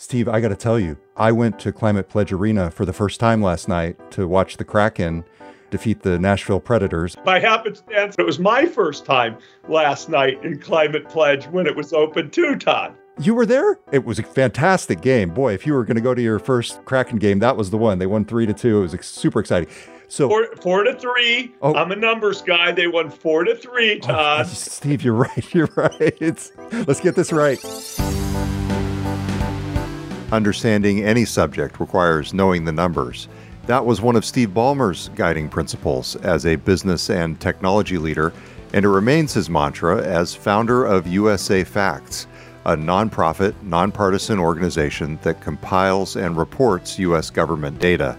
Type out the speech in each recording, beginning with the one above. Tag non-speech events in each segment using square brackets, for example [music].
Steve, I got to tell you, I went to Climate Pledge Arena for the first time last night to watch the Kraken defeat the Nashville Predators. By happenstance, it was my first time last night in Climate Pledge when it was open too, Todd. You were there? It was a fantastic game. Boy, if you were going to go to your first Kraken game, that was the one. They won three to two. It was super exciting. So four, four to three. Oh, I'm a numbers guy. They won four to three, oh, Todd. Oh, [laughs] Steve, you're right. [laughs] You're right. It's, let's get this right. Understanding any subject requires knowing the numbers. That was one of Steve Ballmer's guiding principles as a business and technology leader, and it remains his mantra as founder of USA Facts, a nonprofit, nonpartisan organization that compiles and reports U.S. government data.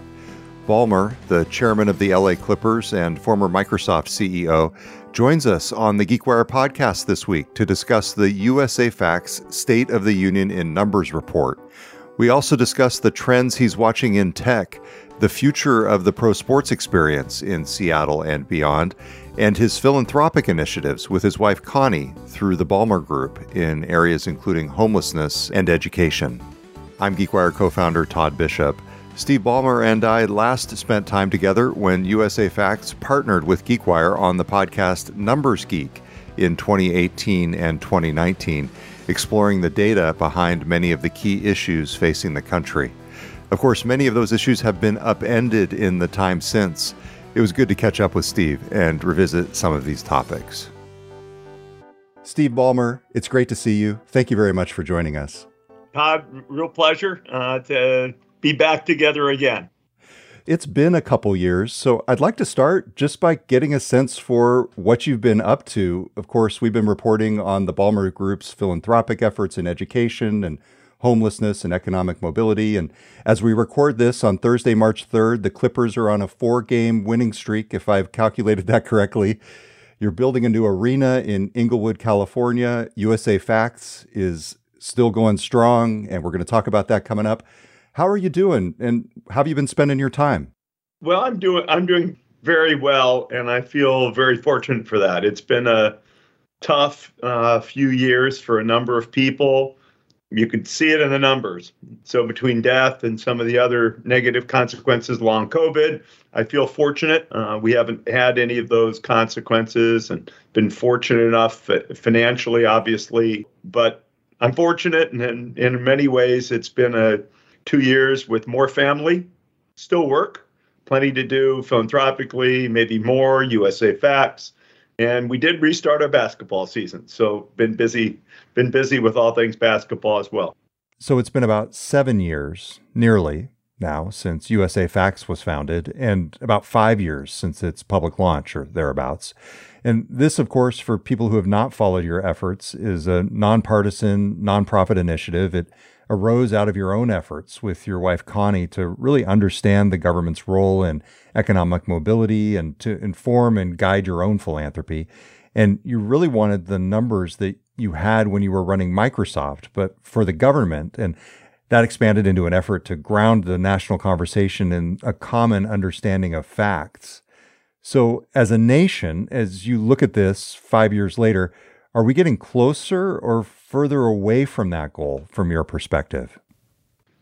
Ballmer, the chairman of the LA Clippers and former Microsoft CEO, joins us on the GeekWire podcast this week to discuss the USA Facts State of the Union in Numbers report we also discuss the trends he's watching in tech, the future of the pro sports experience in Seattle and beyond, and his philanthropic initiatives with his wife Connie through the Ballmer Group in areas including homelessness and education. I'm GeekWire co founder Todd Bishop. Steve Ballmer and I last spent time together when USA Facts partnered with GeekWire on the podcast Numbers Geek in 2018 and 2019 exploring the data behind many of the key issues facing the country. Of course, many of those issues have been upended in the time since. It was good to catch up with Steve and revisit some of these topics. Steve Ballmer, it's great to see you. Thank you very much for joining us. Todd, real pleasure uh, to be back together again. It's been a couple years, so I'd like to start just by getting a sense for what you've been up to. Of course, we've been reporting on the Ballmer Group's philanthropic efforts in education and homelessness and economic mobility. And as we record this on Thursday, March 3rd, the Clippers are on a four game winning streak, if I've calculated that correctly. You're building a new arena in Inglewood, California. USA Facts is still going strong, and we're going to talk about that coming up. How are you doing, and how have you been spending your time? Well, I'm doing I'm doing very well, and I feel very fortunate for that. It's been a tough uh, few years for a number of people. You can see it in the numbers. So between death and some of the other negative consequences long COVID, I feel fortunate. Uh, we haven't had any of those consequences and been fortunate enough financially, obviously. But I'm fortunate, and in, in many ways, it's been a two years with more family, still work, plenty to do philanthropically, maybe more, USA Facts. And we did restart our basketball season. So been busy, been busy with all things basketball as well. So it's been about seven years, nearly now, since USA Facts was founded, and about five years since its public launch or thereabouts. And this, of course, for people who have not followed your efforts, is a nonpartisan, nonprofit initiative. It arose out of your own efforts with your wife Connie to really understand the government's role in economic mobility and to inform and guide your own philanthropy. And you really wanted the numbers that you had when you were running Microsoft, but for the government. And that expanded into an effort to ground the national conversation in a common understanding of facts. So, as a nation, as you look at this five years later, are we getting closer or further away from that goal from your perspective?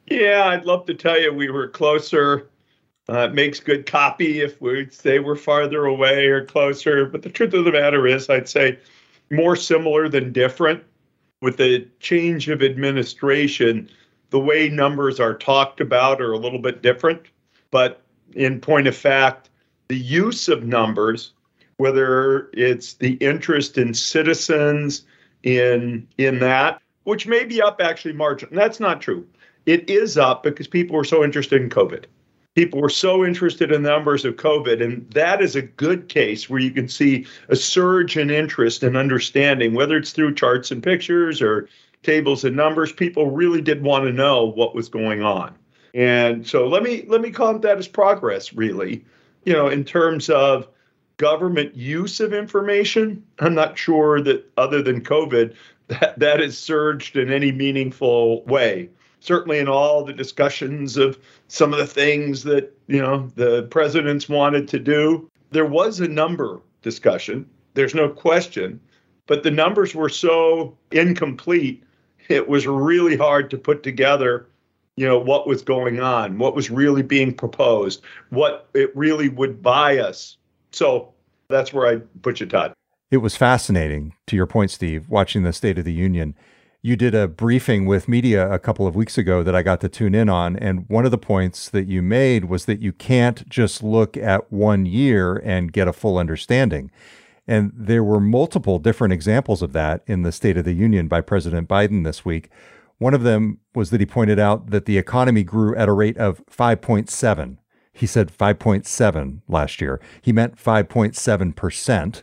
Yeah, I'd love to tell you we were closer. Uh, it makes good copy if we say we're farther away or closer. But the truth of the matter is, I'd say more similar than different. With the change of administration, the way numbers are talked about are a little bit different. But in point of fact, the use of numbers whether it's the interest in citizens in in that, which may be up actually marginal. That's not true. It is up because people were so interested in COVID. People were so interested in the numbers of COVID, and that is a good case where you can see a surge in interest and understanding, whether it's through charts and pictures or tables and numbers. People really did want to know what was going on, and so let me let me count that as progress. Really, you know, in terms of government use of information, I'm not sure that other than COVID, that, that has surged in any meaningful way. Certainly in all the discussions of some of the things that, you know, the presidents wanted to do, there was a number discussion. There's no question. But the numbers were so incomplete it was really hard to put together you know what was going on what was really being proposed what it really would buy us so that's where i put you todd it was fascinating to your point steve watching the state of the union you did a briefing with media a couple of weeks ago that I got to tune in on. And one of the points that you made was that you can't just look at one year and get a full understanding. And there were multiple different examples of that in the State of the Union by President Biden this week. One of them was that he pointed out that the economy grew at a rate of 5.7. He said 5.7 last year. He meant 5.7%.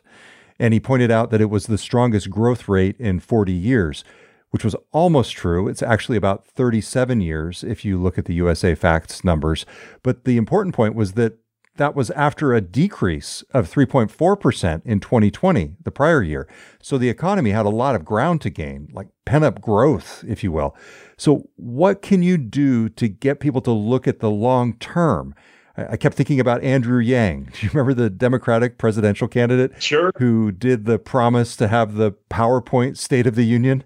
And he pointed out that it was the strongest growth rate in 40 years which was almost true. It's actually about 37 years if you look at the USA Facts numbers. But the important point was that that was after a decrease of 3.4% in 2020, the prior year. So the economy had a lot of ground to gain, like pent up growth, if you will. So, what can you do to get people to look at the long term? I kept thinking about Andrew Yang. [laughs] Do you remember the Democratic presidential candidate? Sure. Who did the promise to have the PowerPoint State of the Union?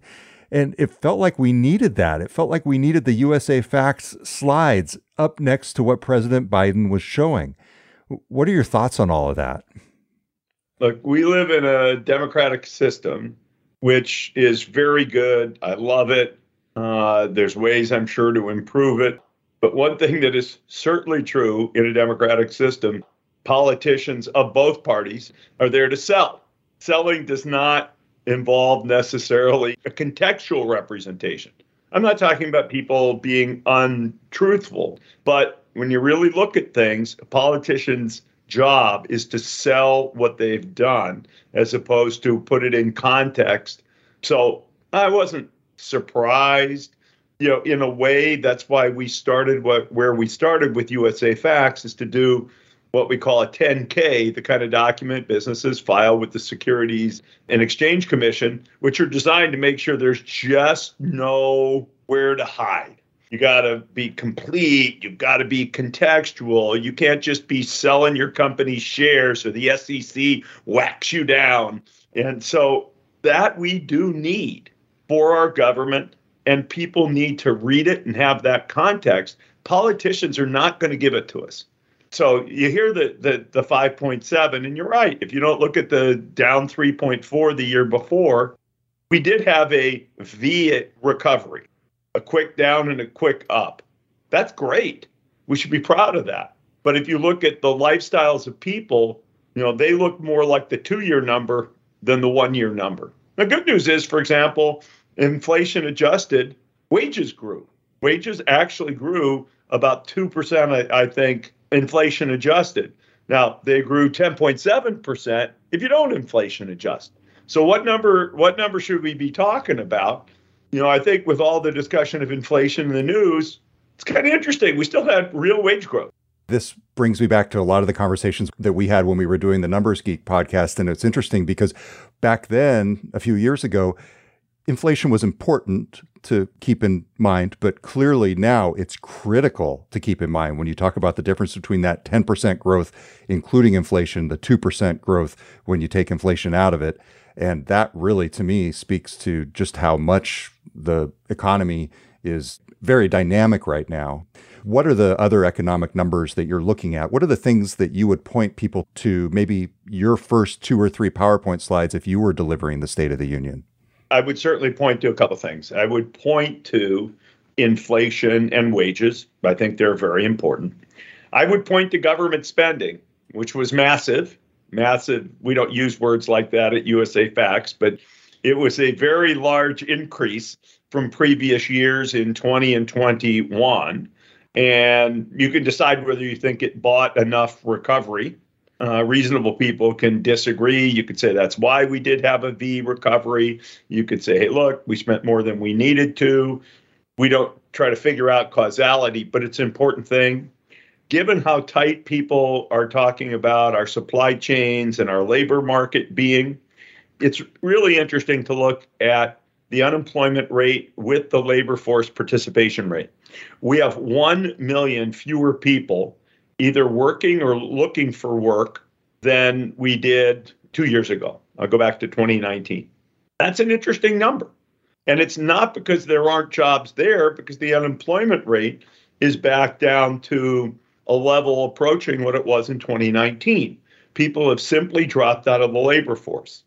And it felt like we needed that. It felt like we needed the USA Facts slides up next to what President Biden was showing. What are your thoughts on all of that? Look, we live in a democratic system, which is very good. I love it. Uh, there's ways, I'm sure, to improve it. But one thing that is certainly true in a democratic system politicians of both parties are there to sell. Selling does not involve necessarily a contextual representation. I'm not talking about people being untruthful, but when you really look at things, a politician's job is to sell what they've done as opposed to put it in context. So I wasn't surprised. You know, in a way, that's why we started what where we started with USA Facts is to do what we call a 10K, the kind of document businesses file with the Securities and Exchange Commission, which are designed to make sure there's just nowhere to hide. You got to be complete. You've got to be contextual. You can't just be selling your company's shares or the SEC whacks you down. And so that we do need for our government, and people need to read it and have that context. Politicians are not going to give it to us. So you hear the, the the 5.7, and you're right. If you don't look at the down 3.4 the year before, we did have a V recovery, a quick down and a quick up. That's great. We should be proud of that. But if you look at the lifestyles of people, you know, they look more like the two-year number than the one-year number. The good news is, for example, inflation adjusted, wages grew. Wages actually grew about 2%, I, I think, inflation adjusted. Now, they grew 10.7% if you don't inflation adjust. So what number what number should we be talking about? You know, I think with all the discussion of inflation in the news, it's kind of interesting. We still had real wage growth. This brings me back to a lot of the conversations that we had when we were doing the Numbers Geek podcast. And it's interesting because back then, a few years ago, inflation was important to keep in mind, but clearly now it's critical to keep in mind when you talk about the difference between that 10% growth, including inflation, the 2% growth when you take inflation out of it. And that really, to me, speaks to just how much the economy is very dynamic right now. What are the other economic numbers that you're looking at? What are the things that you would point people to, maybe your first two or three PowerPoint slides if you were delivering the State of the Union? I would certainly point to a couple things. I would point to inflation and wages. I think they're very important. I would point to government spending, which was massive. Massive. We don't use words like that at USA Facts, but it was a very large increase from previous years in 20 and 21. And you can decide whether you think it bought enough recovery uh, reasonable people can disagree. You could say that's why we did have a V recovery. You could say, hey, look, we spent more than we needed to. We don't try to figure out causality, but it's an important thing. Given how tight people are talking about our supply chains and our labor market being, it's really interesting to look at the unemployment rate with the labor force participation rate. We have 1 million fewer people either working or looking for work than we did two years ago. I'll go back to 2019. That's an interesting number. And it's not because there aren't jobs there, because the unemployment rate is back down to a level approaching what it was in 2019. People have simply dropped out of the labor force.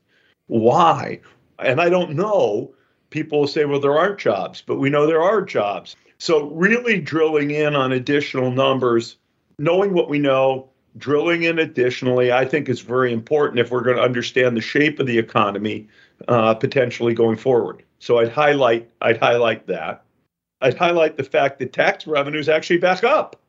Why? And I don't know. People say, well, there aren't jobs, but we know there are jobs. So, really drilling in on additional numbers, knowing what we know, drilling in additionally, I think is very important if we're going to understand the shape of the economy uh, potentially going forward. So, I'd highlight I'd highlight that. I'd highlight the fact that tax revenues actually back up.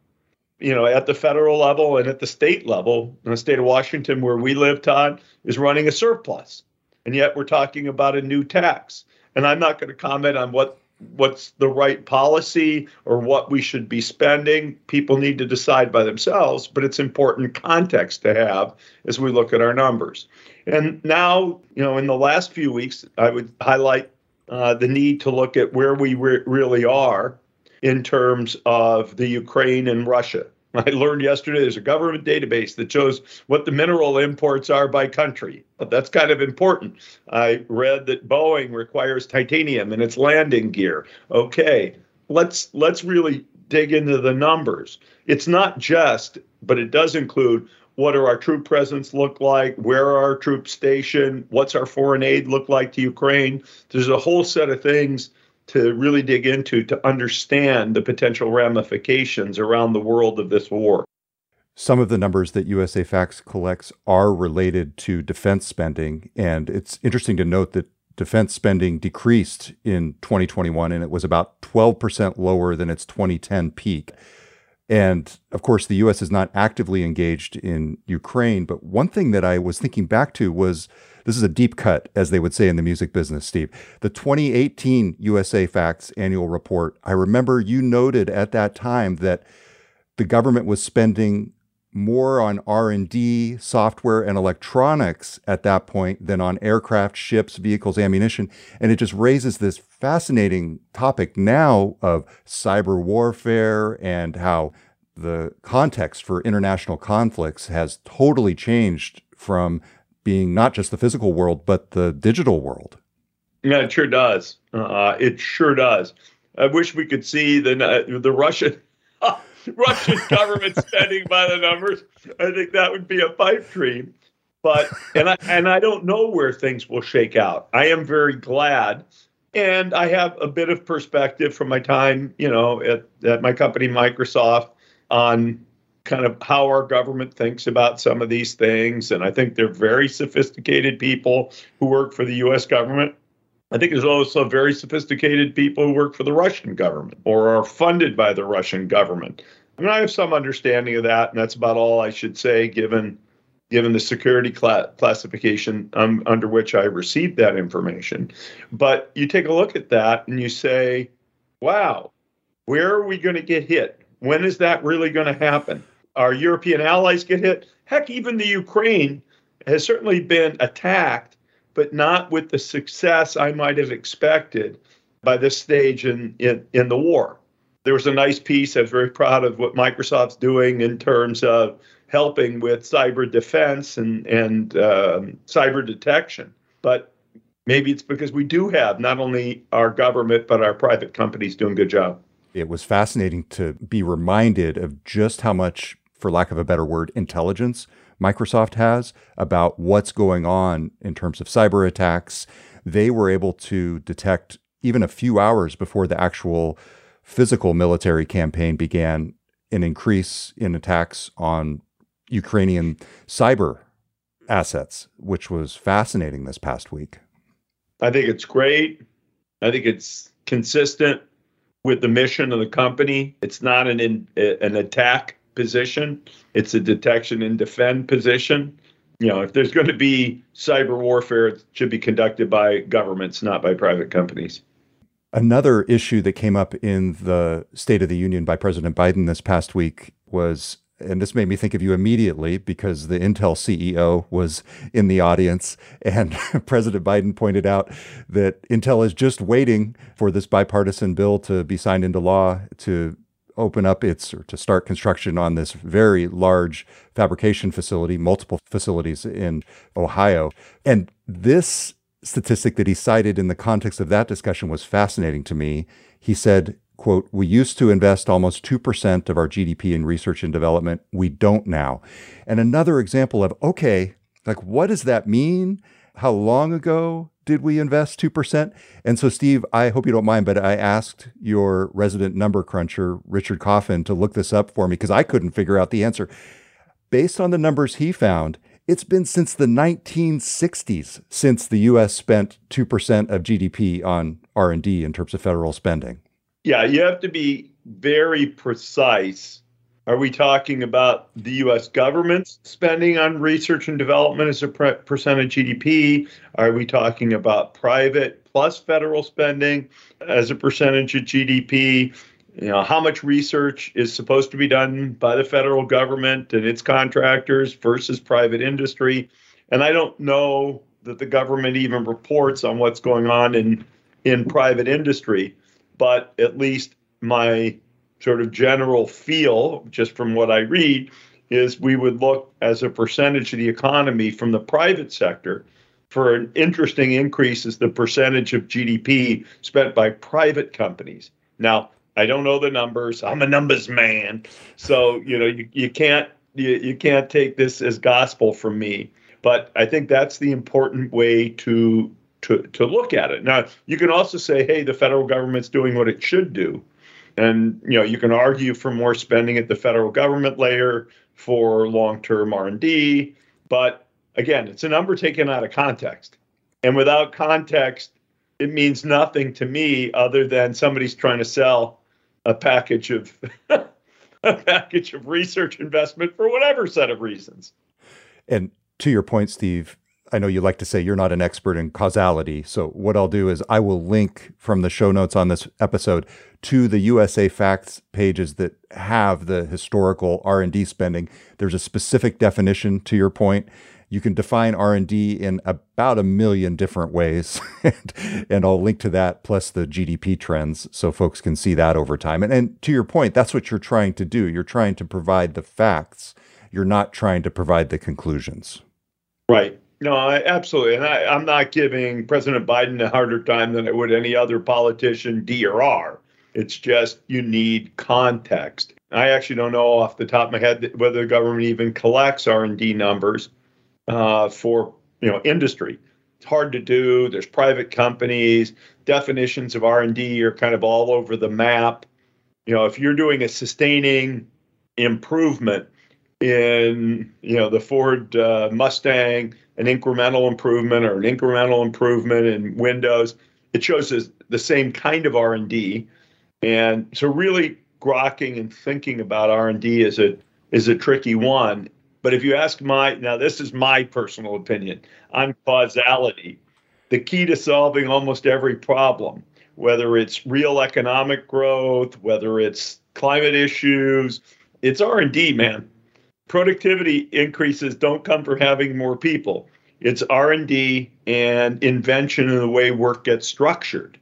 You know, at the federal level and at the state level, in the state of Washington, where we live, Todd, is running a surplus. And yet we're talking about a new tax. And I'm not going to comment on what what's the right policy or what we should be spending. People need to decide by themselves, but it's important context to have as we look at our numbers. And now, you know, in the last few weeks, I would highlight uh, the need to look at where we re- really are in terms of the Ukraine and Russia. [laughs] I learned yesterday there's a government database that shows what the mineral imports are by country. But that's kind of important. I read that Boeing requires titanium in its landing gear. Okay, let's let's really dig into the numbers. It's not just, but it does include what do our troop presence look like? Where are our troops stationed? What's our foreign aid look like to Ukraine? There's a whole set of things to really dig into to understand the potential ramifications around the world of this war. Some of the numbers that USA Facts collects are related to defense spending. And it's interesting to note that defense spending decreased in 2021 and it was about 12% lower than its 2010 peak. And of course, the US is not actively engaged in Ukraine. But one thing that I was thinking back to was this is a deep cut, as they would say in the music business, Steve. The 2018 USA Facts annual report, I remember you noted at that time that the government was spending more on R&D, software and electronics at that point than on aircraft, ships, vehicles, ammunition, and it just raises this fascinating topic now of cyber warfare and how the context for international conflicts has totally changed from being not just the physical world, but the digital world. Yeah, it sure does. Uh, it sure does. I wish we could see the uh, the Russian [laughs] Russian government spending by the numbers. I think that would be a pipe dream. But and I and I don't know where things will shake out. I am very glad, and I have a bit of perspective from my time, you know, at, at my company Microsoft on kind of how our government thinks about some of these things. And I think they're very sophisticated people who work for the US government. I think there's also very sophisticated people who work for the Russian government or are funded by the Russian government. I mean, I have some understanding of that, and that's about all I should say, given given the security cl- classification um, under which I received that information. But you take a look at that and you say, "Wow, where are we going to get hit? When is that really going to happen?" Our European allies get hit. Heck, even the Ukraine has certainly been attacked, but not with the success I might have expected by this stage in, in, in the war. There was a nice piece. I was very proud of what Microsoft's doing in terms of helping with cyber defense and, and um, cyber detection. But maybe it's because we do have not only our government, but our private companies doing a good job. It was fascinating to be reminded of just how much for lack of a better word, intelligence Microsoft has about what's going on in terms of cyber attacks. They were able to detect even a few hours before the actual physical military campaign began an increase in attacks on Ukrainian cyber assets, which was fascinating this past week. I think it's great. I think it's consistent with the mission of the company. It's not an in, an attack position. It's a detection and defend position. You know, if there's going to be cyber warfare, it should be conducted by governments, not by private companies. Another issue that came up in the State of the Union by President Biden this past week was, and this made me think of you immediately because the Intel CEO was in the audience, and [laughs] President Biden pointed out that Intel is just waiting for this bipartisan bill to be signed into law to open up its or to start construction on this very large fabrication facility, multiple facilities in Ohio. And this statistic that he cited in the context of that discussion was fascinating to me. He said, quote, we used to invest almost 2% of our GDP in research and development. We don't now. And another example of, okay, like what does that mean? How long ago did we invest 2%? And so, Steve, I hope you don't mind, but I asked your resident number cruncher, Richard Coffin, to look this up for me because I couldn't figure out the answer. Based on the numbers he found, it's been since the 1960s since the US spent 2% of GDP on R&D in terms of federal spending. Yeah, you have to be very precise. Are we talking about the US government's spending on research and development as a percent of GDP? Are we talking about private plus federal spending as a percentage of GDP? you know how much research is supposed to be done by the federal government and its contractors versus private industry and i don't know that the government even reports on what's going on in in private industry but at least my sort of general feel just from what i read is we would look as a percentage of the economy from the private sector for an interesting increase is the percentage of gdp spent by private companies now I don't know the numbers. I'm a numbers man. So, you know, you, you can't you, you can't take this as gospel from me. But I think that's the important way to to to look at it. Now, you can also say, hey, the federal government's doing what it should do. And you know, you can argue for more spending at the federal government layer for long-term R&D, but again, it's a number taken out of context. And without context, it means nothing to me other than somebody's trying to sell a package of [laughs] a package of research investment for whatever set of reasons. And to your point, Steve, I know you like to say you're not an expert in causality. So what I'll do is I will link from the show notes on this episode to the USA Facts pages that have the historical R&D spending. There's a specific definition to your point. You can define r&d in about a million different ways [laughs] and, and, i'll link to that plus the gdp trends so folks can see that over time. And, and to your point that's what you're trying to do. You're trying to provide the facts. You're not trying to provide the conclusions. Right no absolutely and I, i'm not giving president biden a harder time than i would any other politician d or r it's just you need context i actually don't know off the top of my head whether the government even collects r&d numbers uh, for you know industry. It's hard to do. There's private companies. Definitions of R&D are kind of all over the map. You know, if you're doing a sustaining improvement in you know the Ford uh, Mustang, an incremental improvement or an incremental improvement in Windows, it shows us the same kind of R&D. And so really grokking and thinking about R&D is a is a tricky one. But if you ask my, now this is my personal opinion on causality, the key to solving almost every problem, whether it's real economic growth, whether it's climate issues, it's R&D, man. Productivity increases don't come from having more people. It's R&D and invention in the way work gets structured.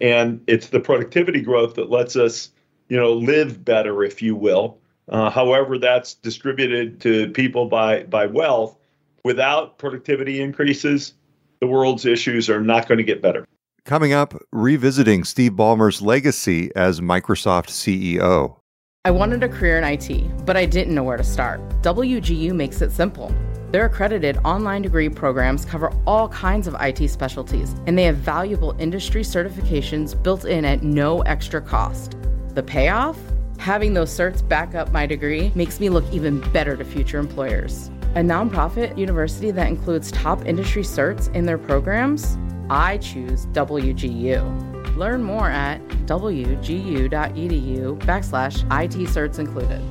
And it's the productivity growth that lets us, you know, live better, if you will. Uh, however, that's distributed to people by by wealth. Without productivity increases, the world's issues are not going to get better. Coming up, revisiting Steve Ballmer's legacy as Microsoft CEO. I wanted a career in IT, but I didn't know where to start. WGU makes it simple. Their accredited online degree programs cover all kinds of IT specialties, and they have valuable industry certifications built in at no extra cost. The payoff? Having those certs back up my degree makes me look even better to future employers. A nonprofit university that includes top industry certs in their programs? I choose WGU. Learn more at wgu.edu backslash IT certs included.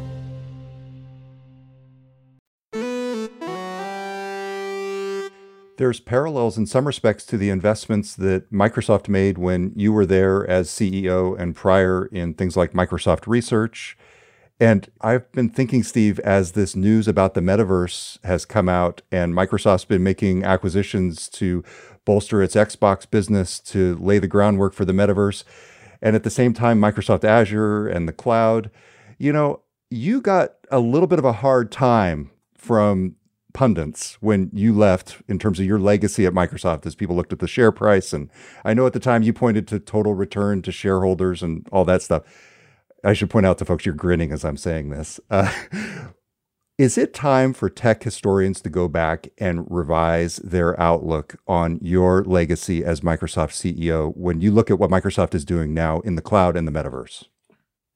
There's parallels in some respects to the investments that Microsoft made when you were there as CEO and prior in things like Microsoft Research. And I've been thinking, Steve, as this news about the metaverse has come out and Microsoft's been making acquisitions to bolster its Xbox business to lay the groundwork for the metaverse. And at the same time, Microsoft Azure and the cloud, you know, you got a little bit of a hard time from pundits when you left in terms of your legacy at Microsoft as people looked at the share price. And I know at the time you pointed to total return to shareholders and all that stuff. I should point out to folks, you're grinning as I'm saying this. Uh, [laughs] is it time for tech historians to go back and revise their outlook on your legacy as Microsoft CEO when you look at what Microsoft is doing now in the cloud and the metaverse?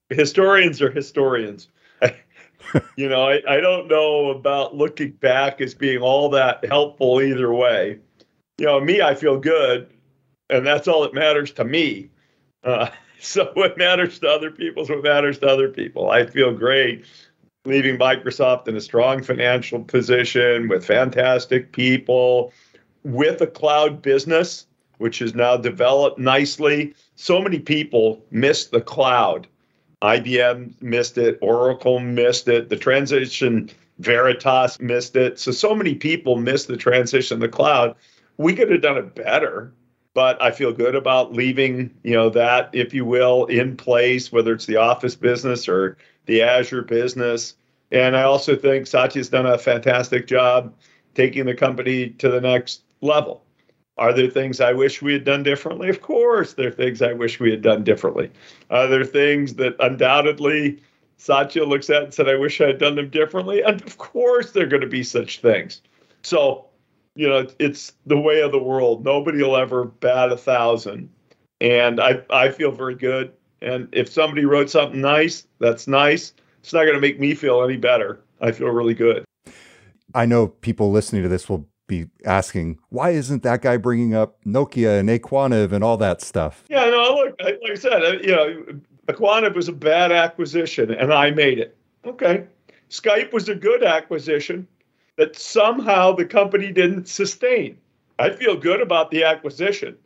Historians are historians. [laughs] you know, I, I don't know about looking back as being all that helpful either way. You know, me, I feel good, and that's all that matters to me. Uh, [laughs] so what matters to other people is what matters to other people. I feel great leaving Microsoft in a strong financial position with fantastic people, with a cloud business, which is now developed nicely. So many people miss the cloud IBM missed it, Oracle missed it, the transition Veritas missed it. So so many people missed the transition to the cloud. We could have done it better, but I feel good about leaving, you know, that if you will in place whether it's the office business or the Azure business. And I also think Satya's done a fantastic job taking the company to the next level. Are there things I wish we had done differently? Of course, there are things I wish we had done differently. Are there things that undoubtedly Satya looks at and said, I wish I had done them differently? And of course, there are going to be such things. So, you know, it's the way of the world. Nobody will ever bat a thousand. And I, I feel very good. And if somebody wrote something nice, that's nice. It's not going to make me feel any better. I feel really good. I know people listening to this will be asking, why isn't that guy bringing up Nokia and Aquantive and all that stuff? Yeah, no, look, like I said, you know, Aquantive was a bad acquisition and I made it. Okay. Skype was a good acquisition that somehow the company didn't sustain. I feel good about the acquisition.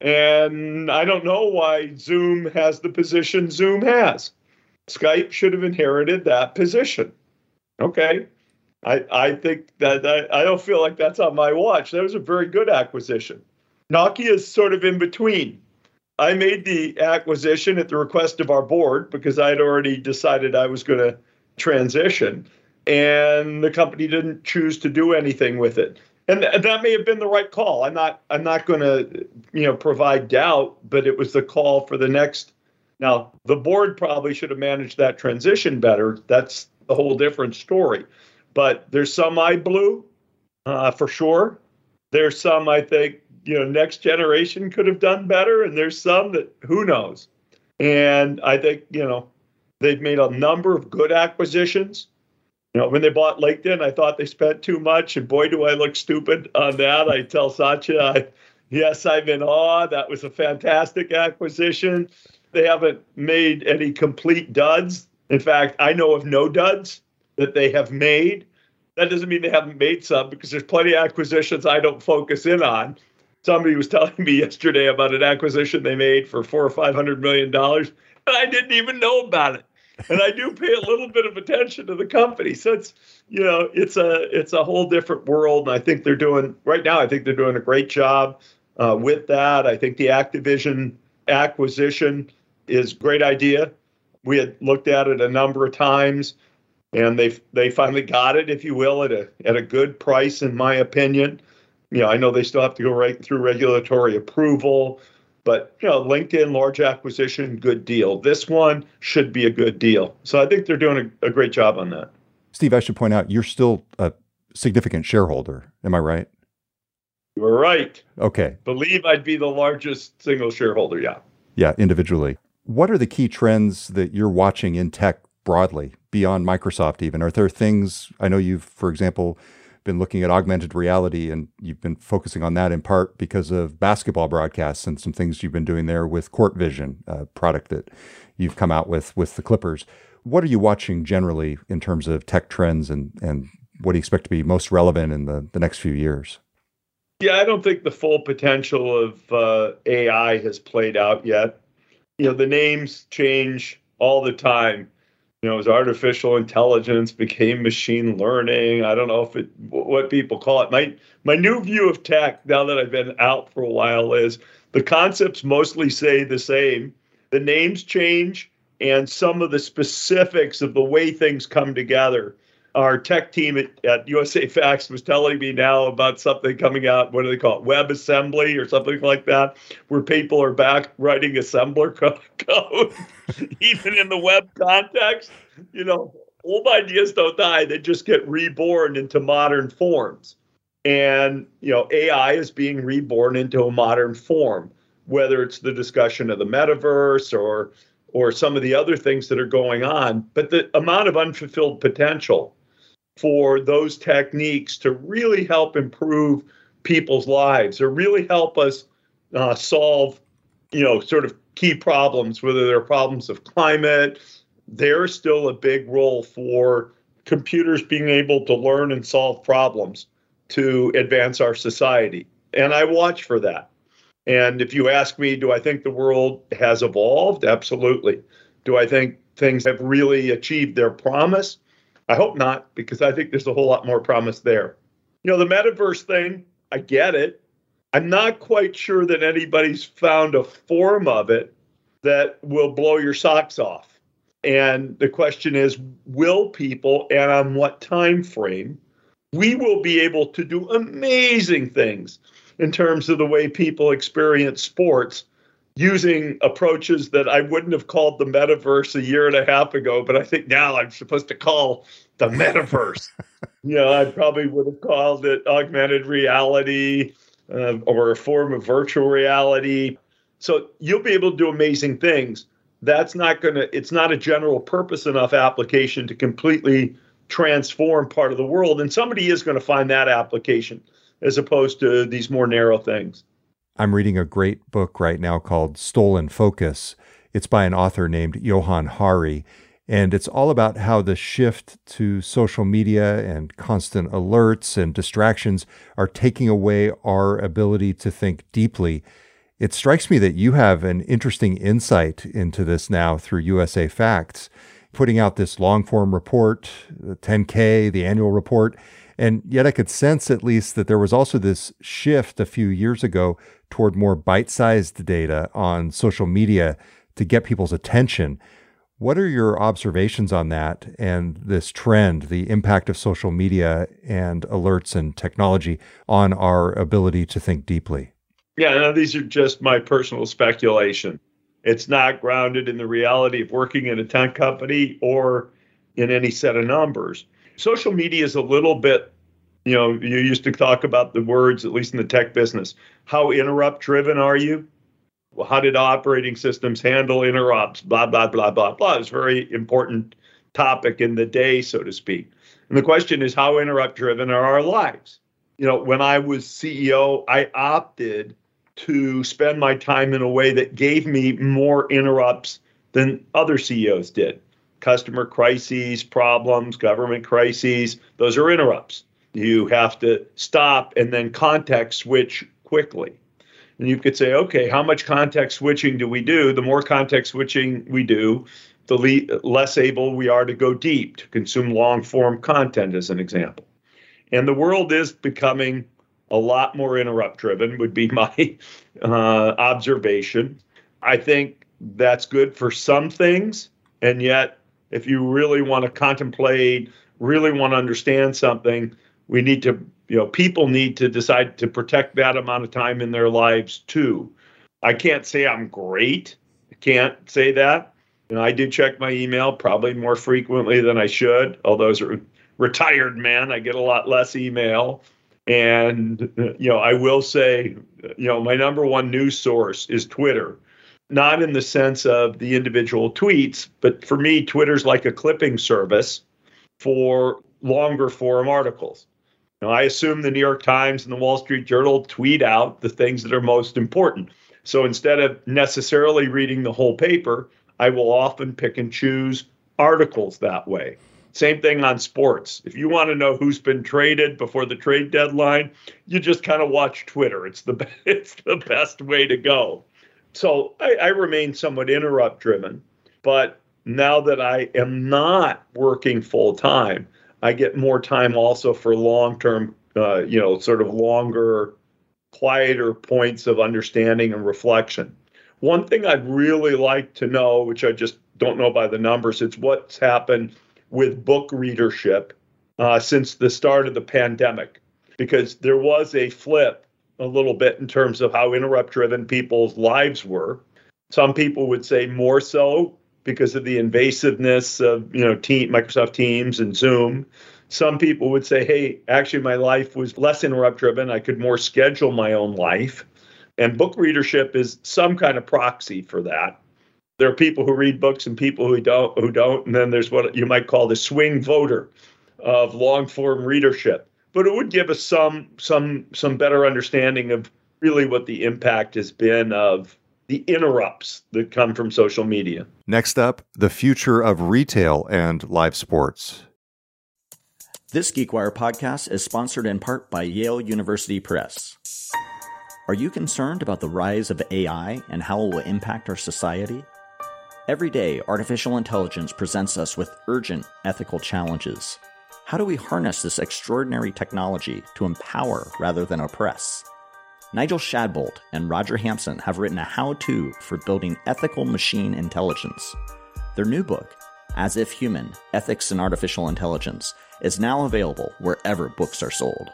And I don't know why Zoom has the position Zoom has. Skype should have inherited that position. Okay. I, I think that I, I don't feel like that's on my watch. That was a very good acquisition. Nokia is sort of in between. I made the acquisition at the request of our board because I had already decided I was going to transition, and the company didn't choose to do anything with it. And th- that may have been the right call. I'm not I'm not going to you know provide doubt, but it was the call for the next. Now the board probably should have managed that transition better. That's a whole different story. But there's some I blew uh, for sure. There's some I think you know next generation could have done better, and there's some that who knows. And I think you know they've made a number of good acquisitions. You know, when they bought LinkedIn, I thought they spent too much, and boy, do I look stupid on that. I tell Satya, I, yes, I'm in awe. That was a fantastic acquisition. They haven't made any complete duds. In fact, I know of no duds that they have made. That doesn't mean they haven't made some because there's plenty of acquisitions I don't focus in on. Somebody was [laughs] telling me yesterday about an acquisition they made for four or five hundred million dollars, and I didn't even know about it. And I do pay a little bit of attention to the company. So it's you know, it's a it's a whole different world. And I think they're doing right now, I think they're doing a great job uh, with that. I think the Activision acquisition is a great idea. We had looked at it a number of times and they they finally got it, if you will, at a at a good price, in my opinion. You know, I know they still have to go right through regulatory approval, but you know, LinkedIn large acquisition, good deal. This one should be a good deal. So I think they're doing a, a great job on that. Steve, I should point out you're still a significant shareholder. Am I right? You're right. Okay. Believe I'd be the largest single shareholder. Yeah. Yeah, individually. What are the key trends that you're watching in tech broadly beyond Microsoft even? Are there things I know you've, for example, been looking at augmented reality and you've been focusing on that in part because of basketball broadcasts and some things you've been doing there with Court Vision, a product that you've come out with with the Clippers. What are you watching generally in terms of tech trends and, and what do you expect to be most relevant in the, the next few years? Yeah, I don't think the full potential of uh, AI has played out yet. You know, the names change all the time you know, as artificial intelligence became machine learning. I don't know if it what people call it. My my new view of tech now that I've been out for a while is the concepts mostly say the same. The names change and some of the specifics of the way things come together our tech team at, at USA Facts was telling me now about something coming out. What do they call it? WebAssembly or something like that, where people are back writing assembler [laughs] code, even in the web context. You know, old ideas don't die; they just get reborn into modern forms. And you know, AI is being reborn into a modern form, whether it's the discussion of the metaverse or or some of the other things that are going on. But the amount of unfulfilled potential for those techniques to really help improve people's lives or really help us uh, solve, you know, sort of key problems, whether they're problems of climate. There's still a big role for computers being able to learn and solve problems to advance our society. And I watch for that. And if you ask me, do I think the world has evolved? Absolutely. Do I think things have really achieved their promise? I hope not, because I think there's a whole lot more promise there. You know, the metaverse thing, I get it. I'm not quite sure that anybody's found a form of it that will blow your socks off. And the question is, will people and on what time frame? We will be able to do amazing things in terms of the way people experience sports using approaches that I wouldn't have called the metaverse a year and a half ago, but I think now I'm supposed to call the [laughs] metaverse. you know, I probably would have called it augmented reality uh, or a form of virtual reality. So you'll be able to do amazing things. That's not going to, it's not a general purpose enough application to completely transform part of the world. And somebody is going to find that application as opposed to these more narrow things. I'm reading a great book right now called Stolen Focus. It's by an author named Johann Hari, and it's all about how the shift to social media and constant alerts and distractions are taking away our ability to think deeply. It strikes me that you have an interesting insight into this now through USA Facts, putting out this long form report, the 10K, the annual report. And yet I could sense at least that there was also this shift a few years ago toward more bite sized data on social media to get people's attention. What are your observations on that and this trend, the impact of social media and alerts and technology on our ability to think deeply? Yeah, no, these are just my personal speculation. It's not grounded in the reality of working in a tech company or in any set of numbers. Social media is a little bit you know, you used to talk about the words, at least in the tech business. How interrupt driven are you? Well, how did operating systems handle interrupts? Blah, blah, blah, blah, blah. It's a very important topic in the day, so to speak. And the question is, how interrupt driven are our lives? You know, when I was CEO, I opted to spend my time in a way that gave me more interrupts than other CEOs did. Customer crises, problems, government crises, those are interrupts you have to stop and then context switch quickly. And you could say, okay, how much context switching do we do? The more context switching we do, the le- less able we are to go deep, to consume long form content, as an example. And the world is becoming a lot more interrupt driven, would be [laughs] my uh, observation. I think that's good for some things. And yet, if you really want to contemplate, really want to understand something, we need to you know people need to decide to protect that amount of time in their lives too. I can't say i'm great i can't say that. You know i do check my email probably more frequently than i should although as a retired man i get a lot less email. And uh, you know i will say you know my number one news source is twitter not in the sense of the individual tweets but for me twitter's like a clipping service for longer form articles now, I assume the New York Times and the Wall Street Journal tweet out the things that are most important. So instead of necessarily reading the whole paper, I will often pick and choose articles that way. Same thing on sports. If you want to know who's been traded before the trade deadline, you just kind of watch Twitter. It's the [laughs] it's the best way to go. So I, I remain somewhat interrupt driven, but now that I am not working full time, I get more time also for long term, uh, you know, sort of longer, quieter points of understanding and reflection. One thing I'd really like to know, which I just don't know by the numbers, it's what's happened with book readership uh, since the start of the pandemic, because there was a flip a little bit in terms of how interrupt driven people's lives were. Some people would say more so because of the invasiveness of you know team, Microsoft Teams and Zoom. Some people would say, hey, actually my life was less interrupt driven. I could more schedule my own life. And book readership is some kind of proxy for that. There are people who read books and people who don't who don't. And then there's what you might call the swing voter of long form readership. But it would give us some some some better understanding of really what the impact has been of the interrupts that come from social media. Next up, the future of retail and live sports. This GeekWire podcast is sponsored in part by Yale University Press. Are you concerned about the rise of AI and how it will impact our society? Every day, artificial intelligence presents us with urgent ethical challenges. How do we harness this extraordinary technology to empower rather than oppress? Nigel Shadbolt and Roger Hampson have written a how to for building ethical machine intelligence. Their new book, As If Human Ethics and Artificial Intelligence, is now available wherever books are sold.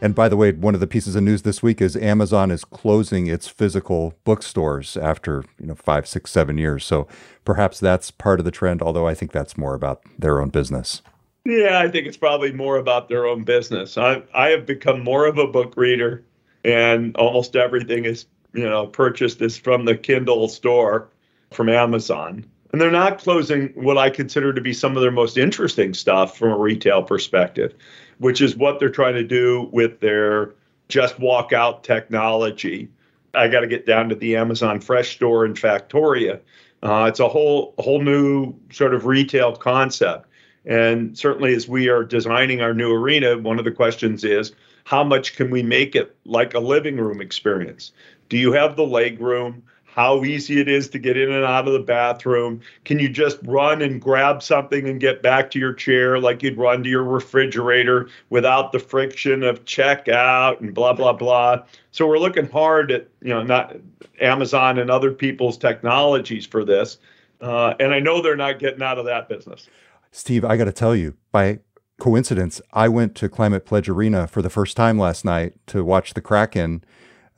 And by the way, one of the pieces of news this week is Amazon is closing its physical bookstores after you know five, six, seven years. So perhaps that's part of the trend. Although I think that's more about their own business. Yeah, I think it's probably more about their own business. I I have become more of a book reader, and almost everything is you know purchased is from the Kindle store from Amazon. And they're not closing what I consider to be some of their most interesting stuff from a retail perspective, which is what they're trying to do with their just walk out technology. I got to get down to the Amazon Fresh store in Factoria. Uh, it's a whole whole new sort of retail concept and certainly, as we are designing our new arena, one of the questions is how much can we make it like a living room experience? Do you have the leg room? How easy it is to get in and out of the bathroom? Can you just run and grab something and get back to your chair like you'd run to your refrigerator without the friction of checkout and blah blah blah? So we're looking hard at you know not Amazon and other people's technologies for this, uh, and I know they're not getting out of that business. Steve, I got to tell you, by coincidence, I went to Climate Pledge Arena for the first time last night to watch the Kraken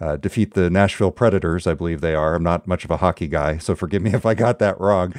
uh, defeat the Nashville Predators, I believe they are. I'm not much of a hockey guy, so forgive me if I got that wrong.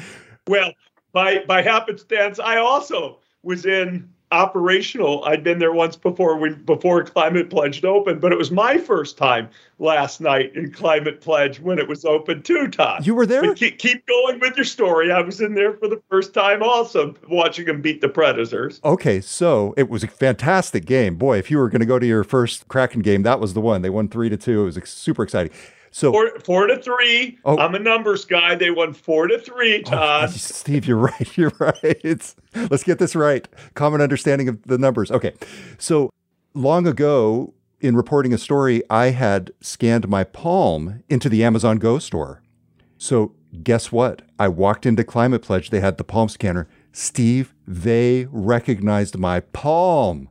Well, by by happenstance, I also was in operational. I'd been there once before we before Climate Pledge opened, but it was my first time last night in Climate Pledge when it was open too, Todd. You were there? Keep, keep, going with your story. I was in there for the first time also watching them beat the Predators. Okay, so it was a fantastic game. Boy, if you were going to go to your first Kraken game, that was the one. They won 3 to 2. It was super exciting. So four, four to three. Oh, I'm a numbers guy. They won four to three. Todd. Oh, [laughs] Steve, you're right. [laughs] You're right. let's get this right. Common understanding of the numbers. Okay, so long ago in reporting a story, I had scanned my palm into the Amazon Go store. So guess what? I walked into Climate Pledge. They had the palm scanner. Steve, they recognized my palm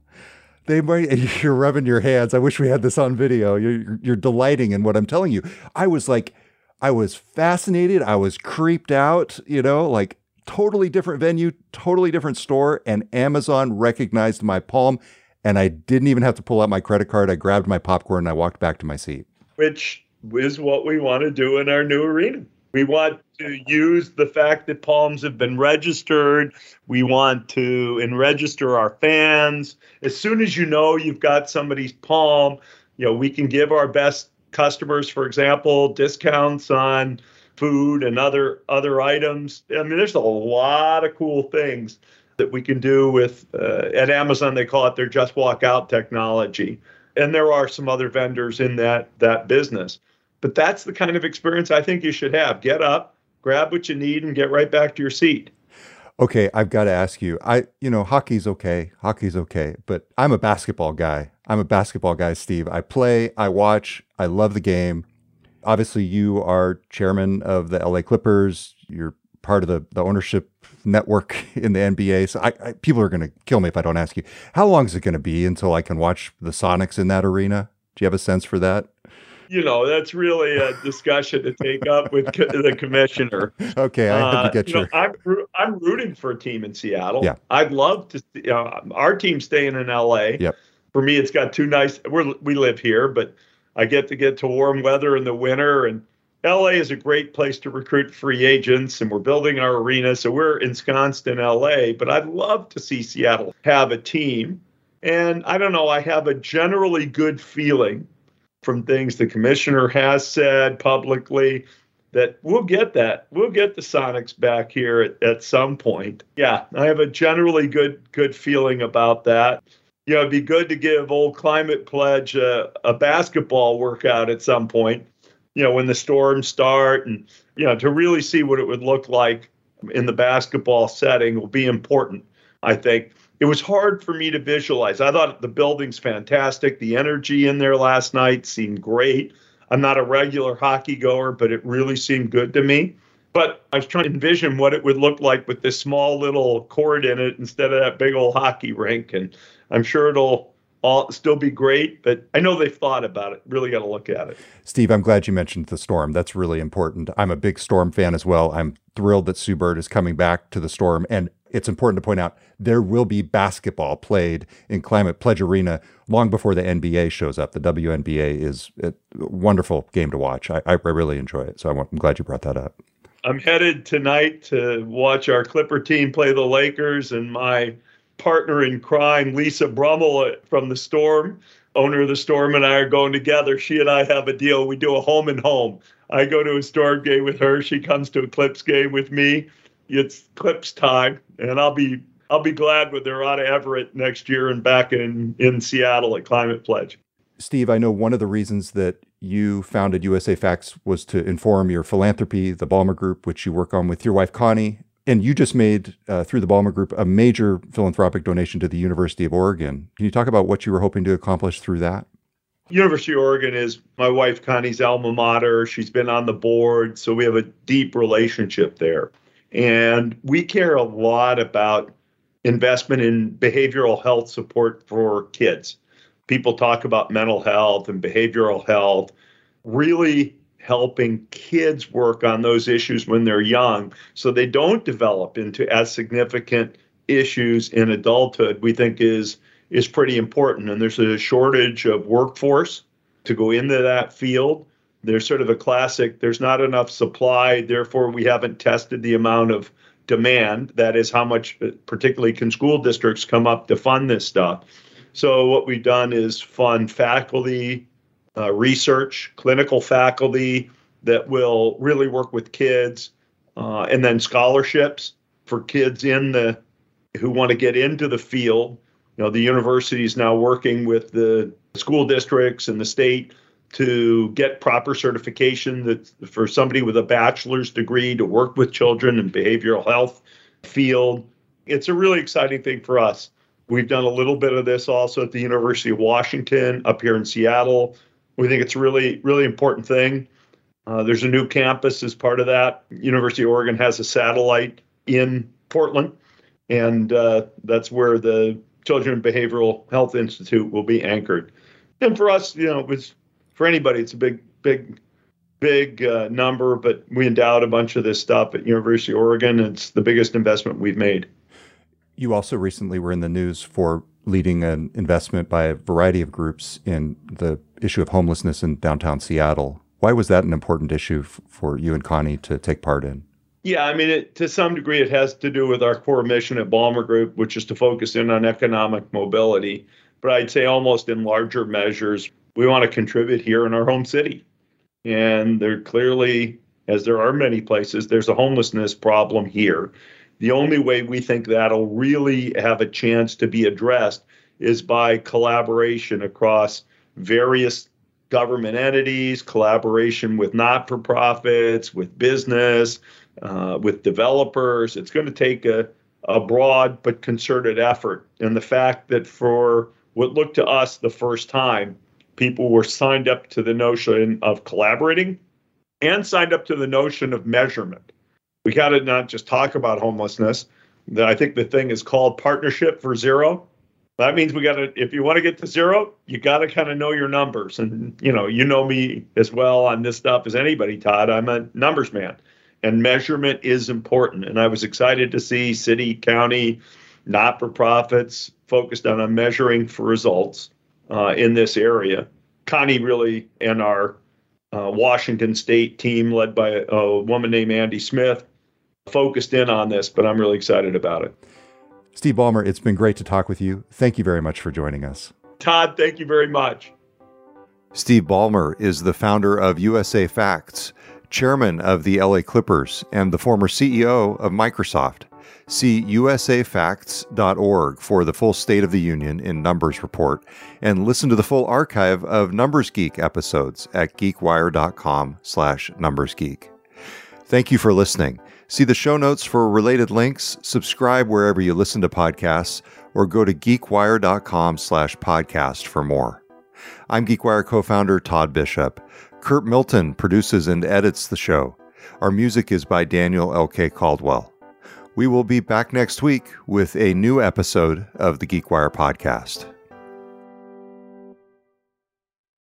they might [laughs] you're rubbing your hands. I wish we had this on video. You're, you're delighting in what i'm telling you. I was like i was fascinated. I was creeped out you know like totally different venue totally different store and amazon recognized my palm and i didn't even have to pull out my credit card. I grabbed my popcorn and i walked back to my seat. Which is what we want to do in our new arena we want to use the fact that palms have been registered. We want to and register our fans. As soon as you know you've got somebody's palm, you know, we can give our best customers, for example, discounts on food and other other items. I mean, there's a lot of cool things that we can do with uh, at Amazon. They call it their just walk out technology, and there are some other vendors in that that business. But that's the kind of experience I think you should have. Get up, grab what you need, and get right back to your seat. Okay, I've got to ask you. I, you know, hockey's okay. Hockey's okay, but I'm a basketball guy. I'm a basketball guy, Steve. I play, I watch, I love the game. Obviously, you are chairman of the LA Clippers. You're part of the, the ownership network [laughs] in the NBA. So I, I people are going to kill me if I don't ask you. How long is it going to be until I can watch the Sonics in that arena? Do you have a sense for that? You know, that's really a discussion to take up with co- the commissioner. Okay, I have to get uh, you. Know, I'm I'm rooting for a team in Seattle. Yeah. I'd love to. You know, our team staying in LA. Yep. For me, it's got two nice. We're, we live here, but I get to get to warm weather in the winter, and LA is a great place to recruit free agents, and we're building our arena, so we're ensconced in LA. But I'd love to see Seattle have a team, and I don't know. I have a generally good feeling from things the commissioner has said publicly that we'll get that. We'll get the Sonics back here at, at some point. Yeah, I have a generally good good feeling about that. You know, it'd be good to give old Climate Pledge a, a basketball workout at some point. You know, when the storms start, and you know, to really see what it would look like in the basketball setting will be important. I think it was hard for me to visualize. I thought the building's fantastic. The energy in there last night seemed great. I'm not a regular hockey goer, but it really seemed good to me. But I was trying to envision what it would look like with this small little court in it instead of that big old hockey rink. And I'm sure it'll all still be great, but I know they've thought about it. Really got to look at it. Steve, I'm glad you mentioned the storm. That's really important. I'm a big storm fan as well. I'm thrilled that Sue Bird is coming back to the storm. And it's important to point out there will be basketball played in Climate Pledge Arena long before the NBA shows up. The WNBA is a wonderful game to watch. I, I really enjoy it. So I'm glad you brought that up. I'm headed tonight to watch our Clipper team play the Lakers, and my partner in crime, Lisa Brummel uh, from the Storm, owner of the Storm, and I are going together. She and I have a deal. We do a home and home. I go to a Storm game with her. She comes to a Clips game with me. It's Clips time, and I'll be I'll be glad when they're out of Everett next year and back in in Seattle at Climate Pledge. Steve, I know one of the reasons that you founded USA Facts was to inform your philanthropy, the Ballmer Group, which you work on with your wife Connie, and you just made uh, through the Ballmer Group a major philanthropic donation to the University of Oregon. Can you talk about what you were hoping to accomplish through that? University of Oregon is my wife Connie's alma mater. She's been on the board, so we have a deep relationship there. And we care a lot about investment in behavioral health support for kids. People talk about mental health and behavioral health. Really helping kids work on those issues when they're young so they don't develop into as significant issues in adulthood we think is is pretty important and there's a shortage of workforce to go into that field there's sort of a classic there's not enough supply therefore we haven't tested the amount of demand that is how much particularly can school districts come up to fund this stuff so what we've done is fund faculty uh, research, clinical faculty that will really work with kids, uh, and then scholarships for kids in the who want to get into the field. You know, the university is now working with the school districts and the state to get proper certification that for somebody with a bachelor's degree to work with children in behavioral health field. It's a really exciting thing for us. We've done a little bit of this also at the University of Washington up here in Seattle. We think it's really, really important thing. Uh, there's a new campus as part of that. University of Oregon has a satellite in Portland, and uh, that's where the Children Behavioral Health Institute will be anchored. And for us, you know, it was for anybody, it's a big, big, big uh, number. But we endowed a bunch of this stuff at University of Oregon. It's the biggest investment we've made. You also recently were in the news for leading an investment by a variety of groups in the issue of homelessness in downtown Seattle. Why was that an important issue f- for you and Connie to take part in? Yeah, I mean, it, to some degree, it has to do with our core mission at Ballmer Group, which is to focus in on economic mobility. But I'd say almost in larger measures, we want to contribute here in our home city. And there clearly, as there are many places, there's a homelessness problem here. The only way we think that'll really have a chance to be addressed is by collaboration across various government entities, collaboration with not for profits, with business, uh, with developers. It's going to take a, a broad but concerted effort. And the fact that for what looked to us the first time, people were signed up to the notion of collaborating and signed up to the notion of measurement. We got to not just talk about homelessness. I think the thing is called Partnership for Zero. That means we got to, if you want to get to zero, you got to kind of know your numbers. And, you know, you know me as well on this stuff as anybody, Todd. I'm a numbers man, and measurement is important. And I was excited to see city, county, not for profits focused on, on measuring for results uh, in this area. Connie really and our uh, Washington State team, led by a, a woman named Andy Smith, focused in on this, but I'm really excited about it. Steve Ballmer, it's been great to talk with you. Thank you very much for joining us. Todd, thank you very much. Steve Ballmer is the founder of USA Facts, chairman of the LA Clippers, and the former CEO of Microsoft. See usafacts.org for the full State of the Union in Numbers report and listen to the full archive of Numbers Geek episodes at geekwire.com slash numbersgeek. Thank you for listening. See the show notes for related links, subscribe wherever you listen to podcasts, or go to geekwire.com slash podcast for more. I'm GeekWire co-founder Todd Bishop. Curt Milton produces and edits the show. Our music is by Daniel L.K. Caldwell. We will be back next week with a new episode of the GeekWire podcast.